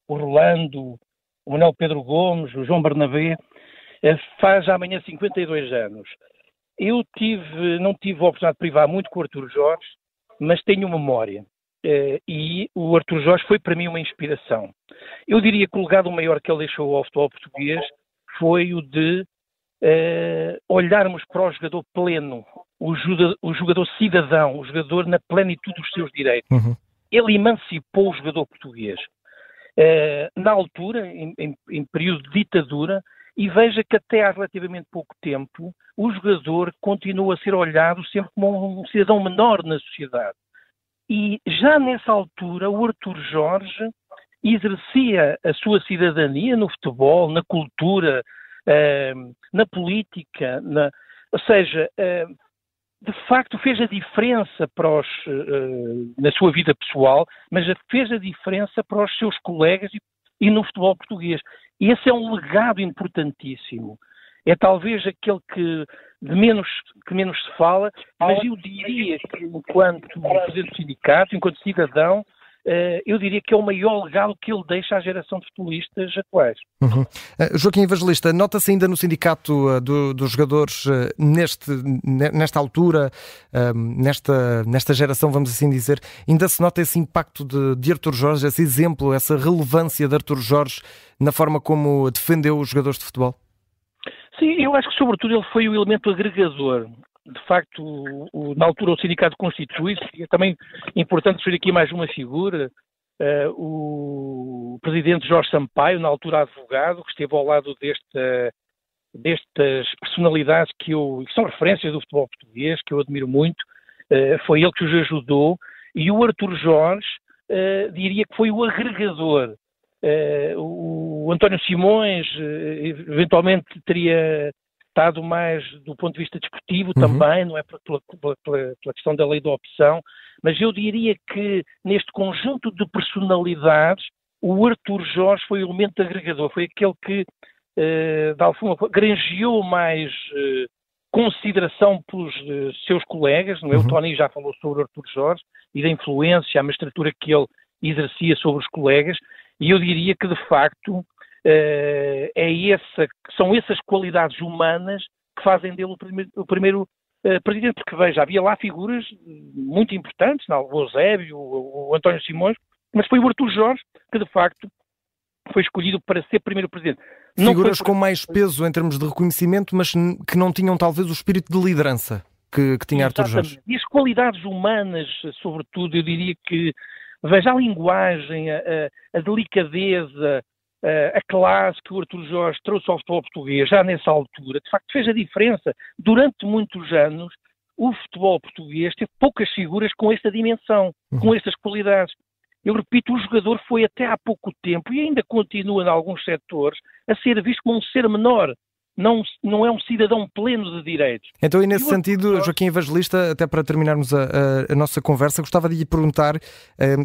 o Rolando, o Manuel Pedro Gomes, o João Bernabé, eh, faz amanhã 52 anos. Eu tive, não tive a oportunidade de privar muito com o Artur Jorge, mas tenho memória. Eh, e o Artur Jorge foi para mim uma inspiração. Eu diria que o legado maior que ele deixou ao futebol português foi o de uh, olharmos para o jogador pleno, o jogador, o jogador, cidadão, o jogador na plenitude dos seus direitos. Uhum. Ele emancipou o jogador português. Uh, na altura, em, em, em, período de ditadura, e veja que até há relativamente pouco tempo o jogador continua a ser olhado sempre como um cidadão menor na sociedade. E já nessa altura, o Artur Jorge exercia a sua cidadania no futebol, na cultura, uh, na política, na, ou seja, uh, de facto fez a diferença para os, uh, na sua vida pessoal, mas fez a diferença para os seus colegas e, e no futebol português. E esse é um legado importantíssimo. É talvez aquele que de menos, que menos se fala, mas eu diria que enquanto presidente do sindicato, enquanto cidadão, eu diria que é o maior legado que ele deixa à geração de futebolistas atuais. Uhum. Uh, Joaquim Evangelista, nota-se ainda no sindicato uh, do, dos jogadores neste, nesta altura, nesta, nesta geração, vamos assim dizer, ainda se nota esse impacto de, de Artur Jorge, esse exemplo, essa relevância de Artur Jorge na forma como defendeu os jogadores de futebol? Sim, eu acho que sobretudo ele foi o elemento agregador de facto, o, o, na altura o sindicato constitui-se, e é também importante referir aqui mais uma figura, uh, o presidente Jorge Sampaio, na altura advogado, que esteve ao lado desta, destas personalidades que, eu, que são referências do futebol português, que eu admiro muito, uh, foi ele que os ajudou, e o Artur Jorge uh, diria que foi o agregador. o António Simões eventualmente teria estado mais do ponto de vista desportivo uhum. também, não é pela, pela, pela, questão da lei da opção, mas eu diria que neste conjunto de personalidades, o Arthur Jorge foi o elemento agregador, foi aquele que, eh, de alguma forma, granjeou mais eh, consideração pelos eh, seus colegas, não é? Uhum. O Tony já falou sobre o Arthur Jorge e da influência, a magistratura que ele exercia sobre os colegas, e eu diria que, de facto, é essa, são essas qualidades humanas que fazem dele o primeiro, o primeiro uh, presidente, porque veja, havia lá figuras muito importantes, não, o Eusébio, o, o António Simões, mas foi o Artur Jorge que de facto foi escolhido para ser primeiro presidente. Não figuras foi... com mais peso em termos de reconhecimento, mas que não tinham talvez o espírito de liderança que, que tinha Artur Jorge. E as qualidades humanas, sobretudo, eu diria que veja a linguagem, a, a delicadeza, a classe que o Artur Jorge trouxe ao futebol português já nessa altura, de facto fez a diferença. Durante muitos anos, o futebol português teve poucas figuras com esta dimensão, uhum. com estas qualidades. Eu repito, o jogador foi até há pouco tempo e ainda continua em alguns setores a ser visto como um ser menor. Não, não é um cidadão pleno de direitos. Então, e nesse e sentido, Joaquim Evangelista, até para terminarmos a, a, a, nossa conversa, gostava de lhe perguntar eh,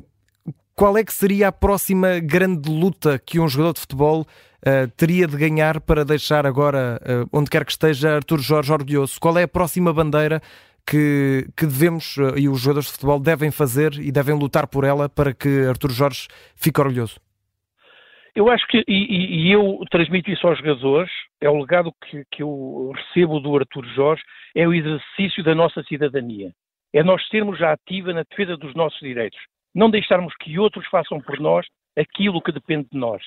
qual é que seria a próxima grande luta que um jogador de futebol uh, teria de ganhar para deixar agora, uh, onde quer que esteja, Artur Jorge orgulhoso? Qual é a próxima bandeira que, que devemos uh, e os jogadores de futebol devem fazer e devem lutar por ela para que Artur Jorge fique orgulhoso? Eu acho que, e, e, eu transmito isso aos jogadores, é o legado que, que eu recebo do Artur Jorge, é o exercício da nossa cidadania. É nós sermos já ativa na defesa dos nossos direitos não deixarmos que outros façam por nós aquilo que depende de nós.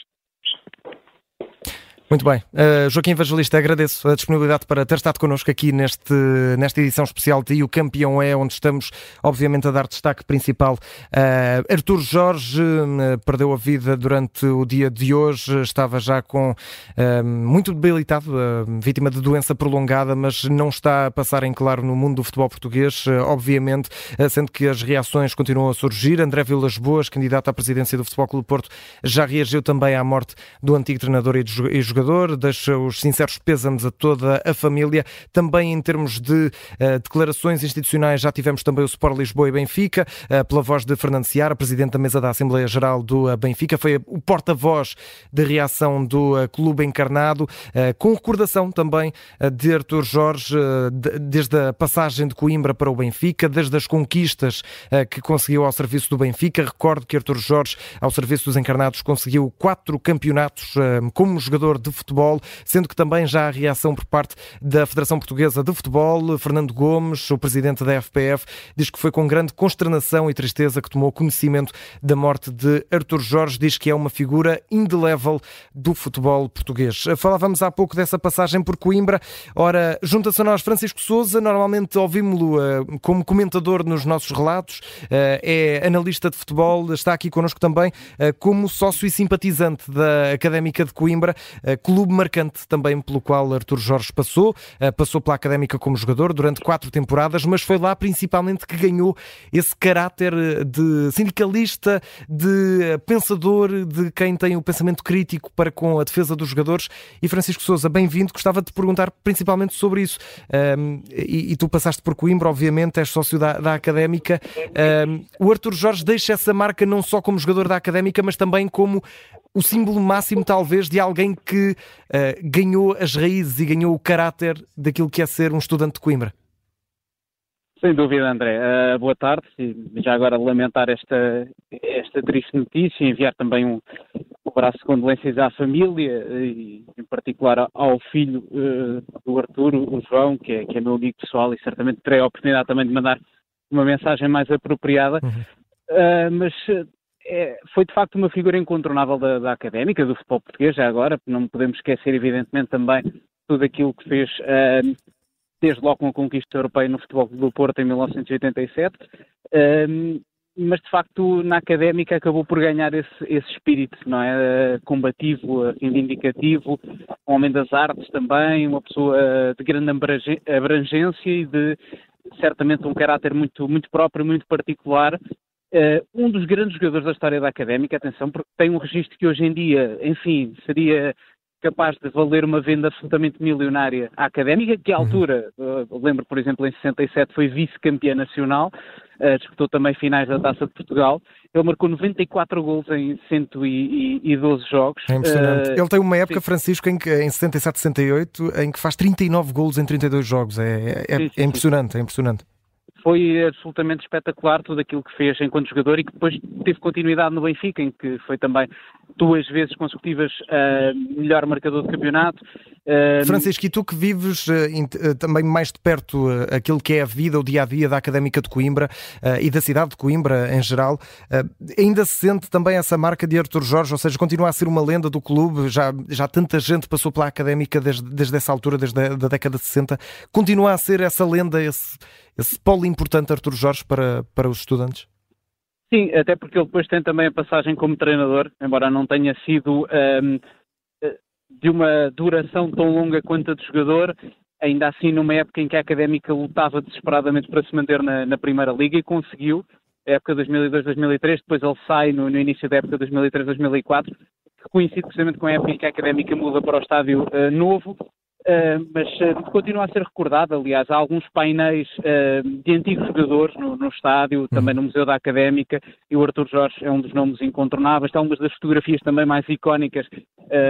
Muito bem. Uh, Joaquim Evangelista, agradeço a disponibilidade para ter estado connosco aqui neste, nesta edição especial de O Campeão é, onde estamos, obviamente, a dar destaque principal. Uh, Artur Jorge uh, perdeu a vida durante o dia de hoje, estava já com muito debilitado, vítima de doença prolongada, mas não está a passar em claro no mundo do futebol português, obviamente, sendo que as reações continuam a surgir. André Vilas Boas, candidato à presidência do Futebol Clube Porto, já reagiu também à morte do antigo treinador e jogador jogador, deixa os sinceros pésamos a toda a família. Também em termos de uh, declarações institucionais, já tivemos também o Sport Lisboa e Benfica, uh, pela voz de Fernando Seara, presidente da mesa da Assembleia Geral do Benfica, foi o porta-voz da reação do clube encarnado, com recordação também de Artur Jorge, desde a passagem de Coimbra para o Benfica, desde as conquistas que conseguiu ao serviço do Benfica. Recordo que Artur Jorge, ao serviço dos encarnados, conseguiu quatro campeonatos como jogador de futebol, sendo que também já há reação por parte da Federação Portuguesa de Futebol. Fernando Gomes, o presidente da FPF, diz que foi com grande consternação e tristeza que tomou conhecimento da morte de Artur Jorge. Diz que é uma figura indelével do futebol português. Falávamos há pouco dessa passagem por Coimbra. Ora, junta-se a nós Francisco Souza, normalmente ouvimos-lo uh, como comentador nos nossos relatos, uh, é analista de futebol, está aqui connosco também uh, como sócio e simpatizante da Académica de Coimbra, clube marcante também pelo qual Artur Jorge passou, passou pela Académica como jogador durante quatro temporadas, mas foi lá principalmente que ganhou esse caráter de sindicalista, de pensador, de quem tem o pensamento crítico para com a defesa dos jogadores. E Francisco Souza, bem-vindo. Gostava de te perguntar principalmente sobre isso. Um, e, e, tu passaste por Coimbra, obviamente, és sócio da, da Académica. Um, o Artur Jorge deixa essa marca não só como jogador da Académica, mas também como o símbolo máximo, talvez, de alguém que uh, ganhou as raízes e ganhou o caráter daquilo que é ser um estudante de Coimbra. Sem dúvida, André. Uh, boa tarde. E já agora lamentar esta, esta triste notícia, enviar também um, um abraço de condolências à família e, em particular, ao filho uh, do Arturo, o João, que é, que é meu amigo pessoal e certamente terei a oportunidade também de mandar uma mensagem mais apropriada. Uhum. Uh, mas é, foi de facto uma figura incontornável da, da, académica, do futebol português, já agora, não podemos esquecer, evidentemente, também tudo aquilo que fez uh, desde logo com a conquista europeia no futebol do Porto em 1987. Uh, mas de facto na académica acabou por ganhar esse, esse espírito, não é? Combativo, reivindicativo, um homem das artes também, uma pessoa de grande abrangência e de certamente um caráter muito, muito próprio, muito particular, Uh, um dos grandes jogadores da história da Académica, atenção, porque tem um registro que hoje em dia, enfim, seria capaz de valer uma venda absolutamente milionária à Académica, que à uhum. altura, uh, lembro, por exemplo, em 67 foi vice-campeã nacional, uh, disputou também finais da Taça de Portugal. Ele marcou 94 gols em 112 jogos. É impressionante. Ele tem uma época, sim. Francisco, em, que, em 67, 68, em que faz 39 gols em 32 jogos. É, é, sim, sim, é impressionante, é impressionante foi absolutamente espetacular tudo aquilo que fez enquanto jogador e que depois teve continuidade no Benfica, em que foi também duas vezes consecutivas uh, melhor marcador do campeonato. Uh, Francisco, e tu que vives uh, também mais de perto aquilo que é a vida, o dia a dia da Académica de Coimbra e da cidade de Coimbra em geral, ainda se sente também essa marca de Artur Jorge, ou seja, continua a ser uma lenda do clube, já, já tanta gente passou pela Académica desde, desde essa altura, desde a da década de 60, continua a ser essa lenda, esse, esse polo importante, Artur Jorge, para, para os estudantes? Sim, até porque ele depois tem também a passagem como treinador, embora não tenha sido um, de uma duração tão longa quanto a de jogador, ainda assim numa época em que a Académica lutava desesperadamente para se manter na, na Primeira Liga e conseguiu, época 2002-2003, depois ele sai no, no, início da época 2003-2004, que coincide precisamente com a época em que a Académica muda para o estádio uh, novo Uh, mas uh, continua a ser recordado. Aliás, há alguns painéis uh, de antigos jogadores no, no, estádio, também no Museu da Académica, e o Arthur Jorge é um dos nomes incontornáveis. Está uma das fotografias também mais icónicas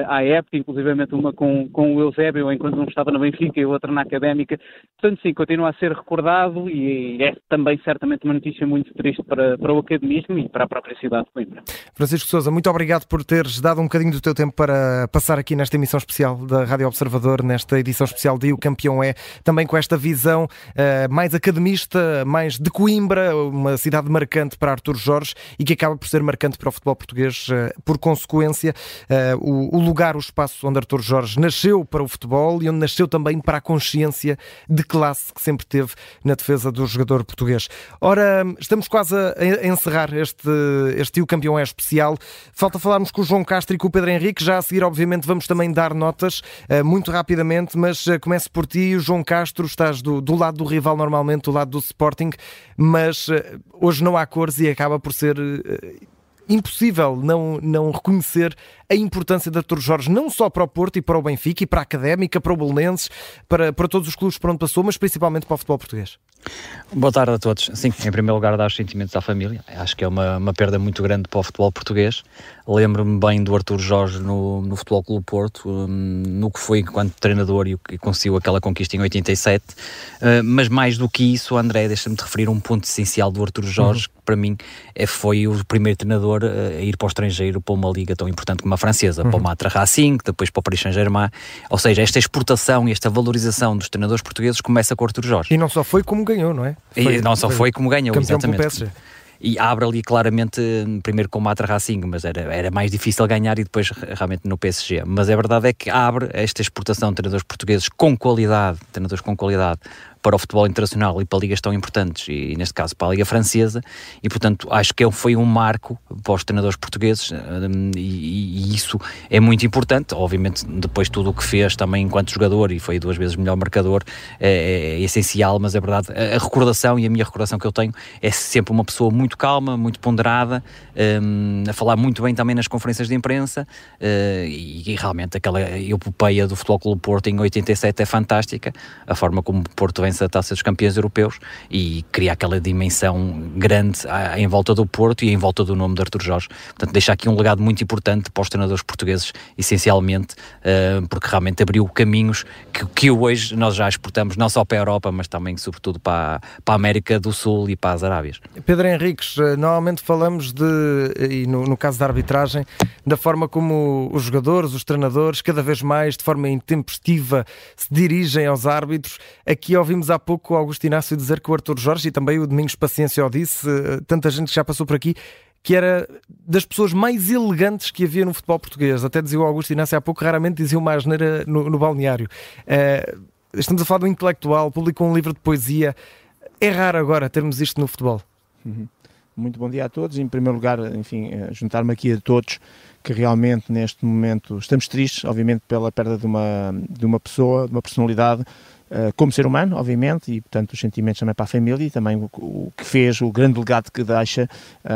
à época, inclusivamente uma com, com o Eusébio, enquanto um estava na Benfica e outra na Académica. Portanto, sim, continua a ser recordado e é também certamente uma notícia muito triste para, para o academismo e para a própria cidade de Coimbra. Francisco Souza, muito obrigado por teres dado um bocadinho do teu tempo para passar aqui nesta emissão especial da Rádio Observador, nesta nesta edição especial de O Campeão é, também com esta visão uh, mais academista, mais de Coimbra, uma cidade marcante para Artur Jorge e que acaba por ser marcante para o futebol português, uh, por consequência, uh, o, o, lugar, o espaço onde Artur Jorge nasceu para o futebol e onde nasceu também para a consciência de classe que sempre teve na defesa do jogador português. Ora, estamos quase a encerrar este, este O Campeão é especial. Falta falarmos com o João Castro e com o Pedro Henrique. Já a seguir, obviamente, vamos também dar notas muito rapidamente mas uh, começo por ti, João Castro, estás do, do, lado do rival normalmente, do lado do Sporting, mas uh, hoje não há cores e acaba por ser uh, impossível não, não reconhecer a importância de Artur Jorge, não só para o Porto e para o Benfica e para a Académica, para o Belenenses, para, para todos os clubes por onde passou, mas principalmente para o futebol português. Boa tarde a todos. Sim, em primeiro lugar, dar os sentimentos à família. Acho que é uma, uma perda muito grande para o futebol português. Lembro-me bem do Artur Jorge no, no Futebol Clube Porto, um, no que foi enquanto treinador e, e conseguiu aquela conquista em 87. Uh, mas mais do que isso, André, deixa-me te referir um ponto essencial do Artur Jorge, uhum. que para mim é, foi o primeiro treinador uh, a ir para o estrangeiro para uma liga tão importante como a francesa, uhum. para o Matra Racing, depois para o Paris Saint-Germain. Ou seja, esta exportação e esta valorização dos treinadores portugueses começa com o Artur Jorge. E não só foi como ganhou, não é? Foi, e não só foi, foi como ganhou, exatamente e abre ali claramente, primeiro com o Matra Racing, mas era, era mais difícil ganhar e depois realmente no PSG. Mas a verdade é que abre esta exportação de treinadores portugueses com qualidade, treinadores com qualidade, para o futebol internacional e para ligas tão importantes, e neste caso para a Liga Francesa, e portanto acho que foi um marco para os treinadores portugueses um, e, e, isso é muito importante. Obviamente, depois tudo o que fez também enquanto jogador, e foi duas vezes melhor marcador, é, é, é essencial, mas é verdade, a, a, recordação e a minha recordação que eu tenho é sempre uma pessoa muito calma, muito ponderada, um, a falar muito bem também nas conferências de imprensa, uh, e, e, realmente aquela epopeia do Futebol Clube Porto em 87 é fantástica, a forma como o Porto vem vence a Taça dos Campeões Europeus e cria aquela dimensão grande em volta do Porto e em volta do nome de Artur Jorge. Portanto, deixa aqui um legado muito importante para os treinadores portugueses, essencialmente, eh, porque realmente abriu caminhos que, que hoje nós já exportamos, não só para a Europa, mas também, sobretudo, para, para a América do Sul e para as Arábias. Pedro Henriques, eh, normalmente falamos de, e no, no caso da arbitragem, da forma como os jogadores, os treinadores, cada vez mais, de forma intempestiva, se dirigem aos árbitros. Aqui ouvimos ouvimos há pouco o Augusto Inácio dizer que o Arthur Jorge e também o Domingos Paciência o disse, eh, tanta gente já passou por aqui, que era das pessoas mais elegantes que havia no futebol português. Até dizia o Augusto Inácio há pouco, raramente dizia uma asneira no, no balneário. Uh, estamos a falar do intelectual, publicou um livro de poesia. É raro agora termos isto no futebol. Uhum. Muito bom dia a todos. Em primeiro lugar, enfim, eh, juntar-me aqui a todos que realmente neste momento estamos tristes, obviamente, pela perda de uma, de uma pessoa, de uma personalidade como ser humano, obviamente, e portanto os sentimentos também para a família e também o, o que fez, o grande legado que deixa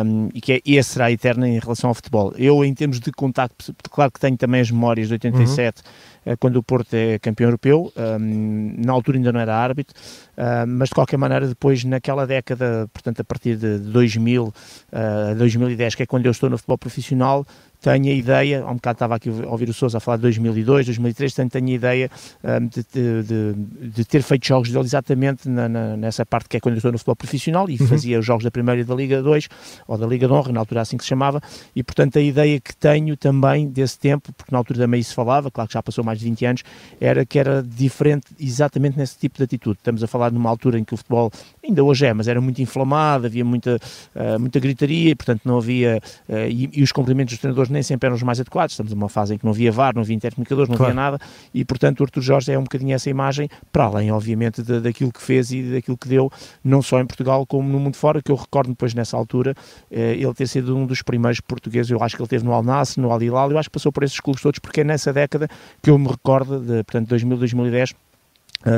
um, e que é, esse será eterno em relação ao futebol. Eu, em termos de contacto, claro que tenho também as memórias de 87, uhum. uh, quando o Porto é campeão europeu, um, na altura ainda não era árbitro, uh, mas de qualquer maneira, depois naquela década, portanto a partir de 2000 a uh, 2010, que é quando eu estou no futebol profissional, tenho a ideia, há um bocado estava aqui a ouvir o Sousa a falar de 2002, 2003, tenho, tenho a ideia um, de, de, de, ter feito jogos dele exatamente na, na, nessa parte que é quando eu estou no futebol profissional e uhum. fazia os jogos da Primeira e da Liga 2, ou da Liga de Honra, na altura assim que se chamava, e portanto a ideia que tenho também desse tempo, porque na altura também se falava, claro que já passou mais de 20 anos, era que era diferente exatamente nesse tipo de atitude. Estamos a falar numa altura em que o futebol, ainda hoje é, mas era muito inflamado, havia muita, uh, muita gritaria, e portanto não havia, uh, e, e os cumprimentos dos treinadores nem sempre eram os mais adequados. Estamos numa fase em que não havia VAR, não havia intercomunicadores, não claro. havia nada e, portanto, o Artur Jorge é um bocadinho essa imagem, para além, obviamente, de, daquilo que fez e daquilo que deu, não só em Portugal como no mundo fora, que eu recordo depois nessa altura, eh, ele ter sido um dos primeiros portugueses. Eu acho que ele teve no Al Nassr, no Al Hilal, eu acho que passou por esses clubes todos, porque é nessa década que eu me recordo, de, portanto, 2000, 2010 Uh,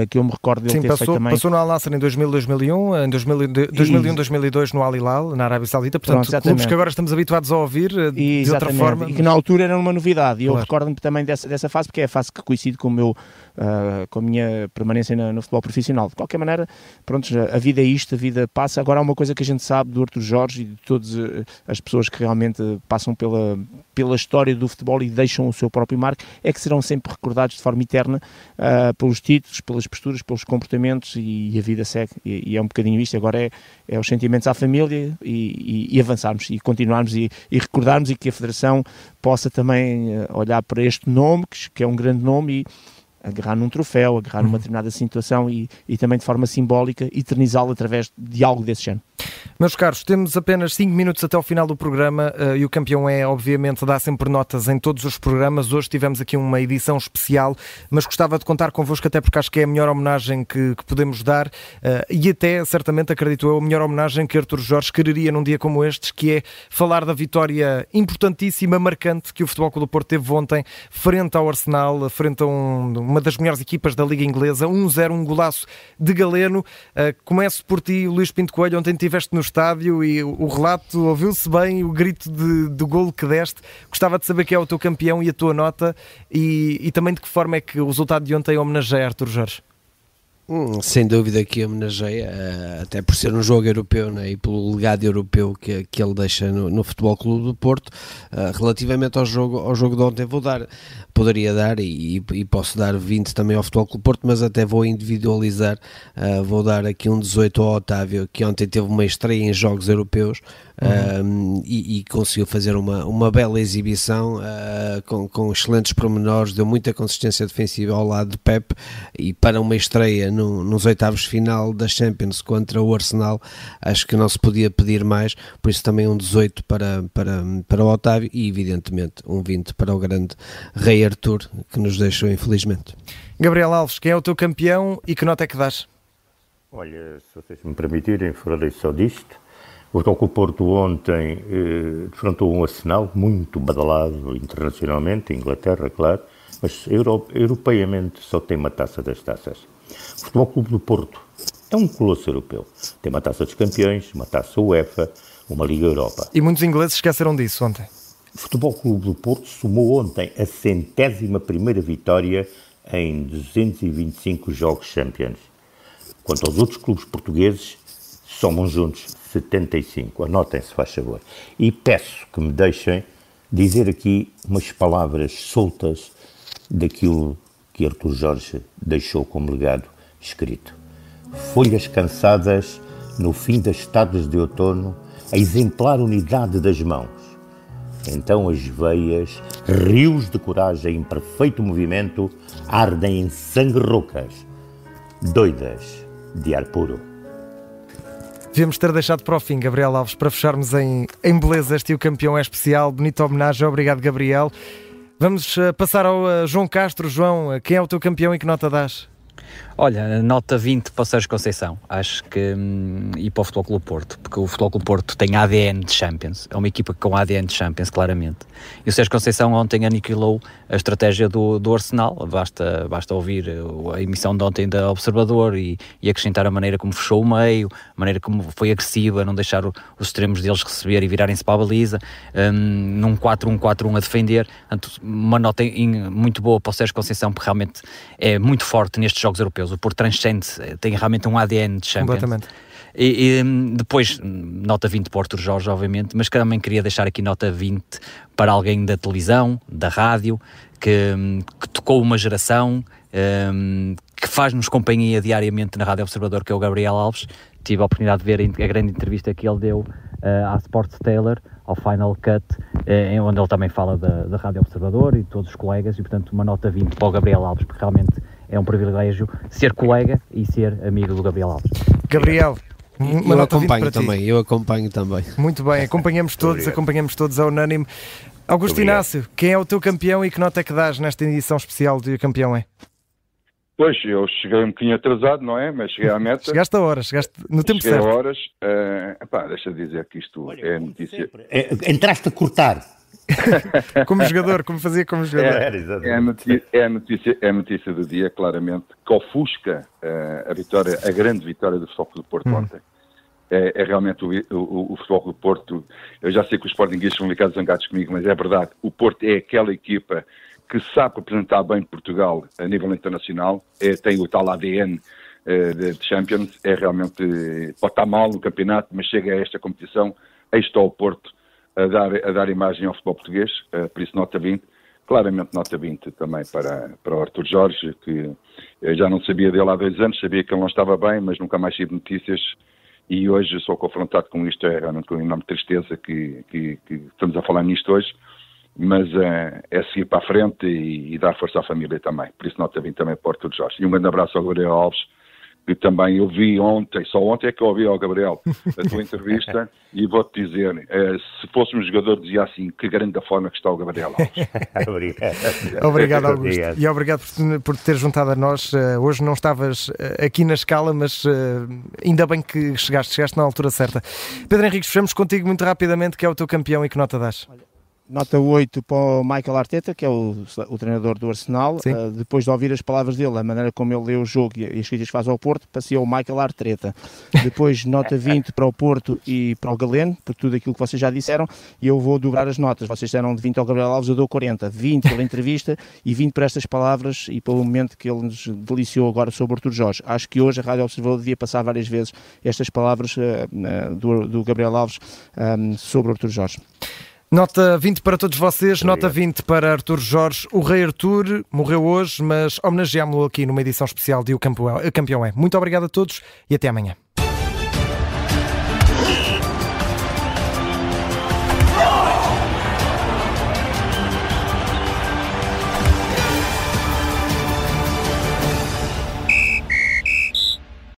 que eu me recordo dele Sim, ter passou, feito também. Passou no Al Nassr em 2000, 2001, em 2000, 2001, 2002 no Al Hilal, na Arábia Saudita, portanto, Pronto, clubes que agora estamos habituados a ouvir uh, de exatamente. outra forma. E que na altura era uma novidade, e claro. eu recordo-me também dessa, dessa fase, porque é a fase que coincide com o meu uh, com a minha permanência no, futebol profissional. De qualquer maneira, pronto, a vida é isto, a vida passa. Agora há uma coisa que a gente sabe do Arthur Jorge e de todas uh, as pessoas que realmente passam pela, pela história do futebol e deixam o seu próprio marco, é que serão sempre recordados de forma eterna uh, pelos títulos, pelas posturas, pelos comportamentos e, e a vida segue. E, e, é um bocadinho isto. Agora é, é os sentimentos à família e, e avançarmos e continuarmos e, recordarmos e que a Federação possa também olhar para este nome, que, que é um grande nome e agarrar num troféu, agarrar numa uhum. determinada situação e, e também de forma simbólica eternizá-lo através de algo desse género. Meus caros, temos apenas 5 minutos até ao final do programa uh, e o campeão é, obviamente, dá sempre notas em todos os programas. Hoje tivemos aqui uma edição especial, mas gostava de contar convosco, até porque acho que é a melhor homenagem que, que podemos dar uh, e até, certamente, acredito eu, a melhor homenagem que Artur Jorge quereria num dia como estes, que é falar da vitória importantíssima, marcante, que o Futebol Clube do Porto teve ontem, frente ao Arsenal, frente a um, uma das melhores equipas da Liga Inglesa, 1-0, um golaço de Galeno. Uh, começo por ti, Luís Pinto Coelho, ontem tiveste estiveste no estádio e o relato ouviu-se bem, o grito de, do golo que deste. Gostava de saber quem é o teu campeão e a tua nota e, e também de que forma é que o resultado de ontem homenageia Arthur Jorge. Hum, sem dúvida que homenageia, uh, até por ser um jogo europeu né, e pelo legado europeu que, que ele deixa no, no Futebol Clube do Porto. Uh, relativamente ao jogo, ao jogo de ontem, vou dar, poderia dar e, e posso dar 20 também ao Futebol Clube do Porto, mas até vou individualizar. Uh, vou dar aqui um 18 ao Otávio, que ontem teve uma estreia em jogos europeus uhum. e, e, conseguiu fazer uma, uma bela exibição com, com excelentes pormenores, deu muita consistência defensiva ao lado de Pep e para uma estreia no, nos oitavos final da Champions contra o Arsenal, acho que não se podia pedir mais, por isso também um 18 para, para, para o Otávio e evidentemente um 20 para o grande Rei Arthur, que nos deixou infelizmente. Gabriel Alves, quem é o teu campeão e que nota é que dás? Olha, se vocês me permitirem, falarei só disto. O Futebol Porto ontem eh, defrontou um Arsenal muito badalado internacionalmente, Inglaterra, claro, mas euro, europeamente só tem uma taça das taças. O Futebol Clube do Porto é um colosso europeu. Tem uma taça dos campeões, uma taça UEFA, uma Liga Europa. E muitos ingleses esqueceram disso ontem. O Futebol Clube do Porto somou ontem a centésima primeira vitória em 225 jogos Champions. Quanto aos outros clubes portugueses, somam juntos 75. Anotem-se, faz favor. E peço que me deixem dizer aqui umas palavras soltas daquilo que Artur Jorge deixou como legado escrito. Folhas cansadas no fim das tardes de outono, a exemplar unidade das mãos. Então as veias, rios de coragem em perfeito movimento, ardem em sangue roucas, doidas de ar puro. Devíamos ter deixado para o fim, Gabriel Alves, para fecharmos em, em beleza. Este o campeão é especial. Bonita homenagem. Obrigado, Gabriel. Vamos eh, passar ao uh, João Castro. João, uh, quem é o teu campeão e que nota dás? Olha, nota 20 para o Sérgio Conceição, acho que, hum, e para o Futebol Clube Porto, porque o Futebol Clube Porto tem ADN de Champions, é uma equipa com ADN de Champions, claramente. E o Sérgio Conceição ontem aniquilou a estratégia do, do Arsenal, basta, basta ouvir a emissão de ontem da Observador e, e acrescentar a maneira como fechou o meio, a maneira como foi agressiva, não deixar o, os extremos deles receber e virarem-se para a baliza, um, num 4-1-4-1 a defender, uma nota muito boa para o Sérgio Conceição, porque realmente é muito forte nestes jogos europeus o Porto transcende, tem realmente um ADN de Champions. Completamente. E, e, depois, nota 20 para Arthur Jorge, obviamente, mas também queria deixar aqui nota 20 para alguém da televisão, da rádio, que, que tocou uma geração, um, que faz-nos companhia diariamente na Rádio Observador, que é o Gabriel Alves. Tive a oportunidade de ver a grande entrevista que ele deu uh, à Sports Taylor, ao Final Cut, uh, onde ele também fala da, da Rádio Observador e de todos os colegas, e portanto uma nota 20 para o Gabriel Alves, porque realmente é um privilégio ser colega e ser amigo do Gabriel Alves. Gabriel, uma eu acompanho também, eu acompanho também. Muito bem, acompanhamos todos, acompanhamos todos a unânime. Augusto Inácio, quem é o teu campeão e que nota é que dás nesta edição especial de Campeão é? Pois, eu cheguei um bocadinho atrasado, não é? Mas cheguei à meta. chegaste a horas, chegaste no tempo cheguei certo. Cheguei a horas. Uh, epá, deixa de dizer que isto Olha, é notícia... É, entraste a cortar. como jogador, como fazia como jogador. É, é, a, notícia, é, a, notícia, é a notícia do dia, claramente, que ofusca uh, a vitória, a grande vitória do Futebol do Porto hum. ontem. É, é, realmente o, o, o, Futebol do Porto. Eu já sei que os Sportingistas vão ficar zangados comigo, mas é verdade. O Porto é aquela equipa que sabe representar bem Portugal a nível internacional, é, tem o tal ADN uh, eh, de, de Champions, é realmente, pode estar mal no campeonato, mas chega a esta competição, aí está o Porto a dar, a dar imagem ao futebol português, uh, por isso nota 20. Claramente nota 20 também para, para o Arthur Jorge, que eu já não sabia dele há dois anos, sabia que ele não estava bem, mas nunca mais tive notícias e hoje sou confrontado com isto, é realmente com enorme tristeza que, que, que, estamos a falar nisto hoje, mas é, é seguir para a frente e, e, dar força à família também. Por isso nota 20 também para o Arthur Jorge. E um grande abraço ao Gabriel Alves, que também eu vi ontem, só ontem é que eu ouvi ao Gabriel a tua entrevista e vou-te dizer, eh, se fôssemos jogador dizia assim, que grande a forma que está o Gabriel obrigado. obrigado, Augusto. E obrigado por, por ter juntado a nós. Uh, hoje não estavas uh, aqui na escala, mas uh, ainda bem que chegaste, chegaste na altura certa. Pedro Henrique, fechamos contigo muito rapidamente, que é o teu campeão e que nota dás? Olha Nota 8 para o Michael Arteta, que é o, o treinador do Arsenal. Uh, depois de ouvir as palavras dele, a maneira como ele lê o jogo e, as críticas que faz ao Porto, passei ao Michael Arteta. Depois, nota 20 para o Porto e para o Galeno, por tudo aquilo que vocês já disseram. E eu vou dobrar as notas. Vocês deram de 20 ao Gabriel Alves, eu dou 40. 20 pela entrevista e 20 para estas palavras e pelo momento que ele nos deliciou agora sobre o Artur Jorge. Acho que hoje a Rádio Observador devia passar várias vezes estas palavras uh, do, do, Gabriel Alves um, sobre o Artur Jorge. Nota 20 para todos vocês, nota 20 para Artur Jorge. O Rei Artur morreu hoje, mas homenageámo-lo aqui numa edição especial de O Campeão é. Muito obrigado a todos e até amanhã.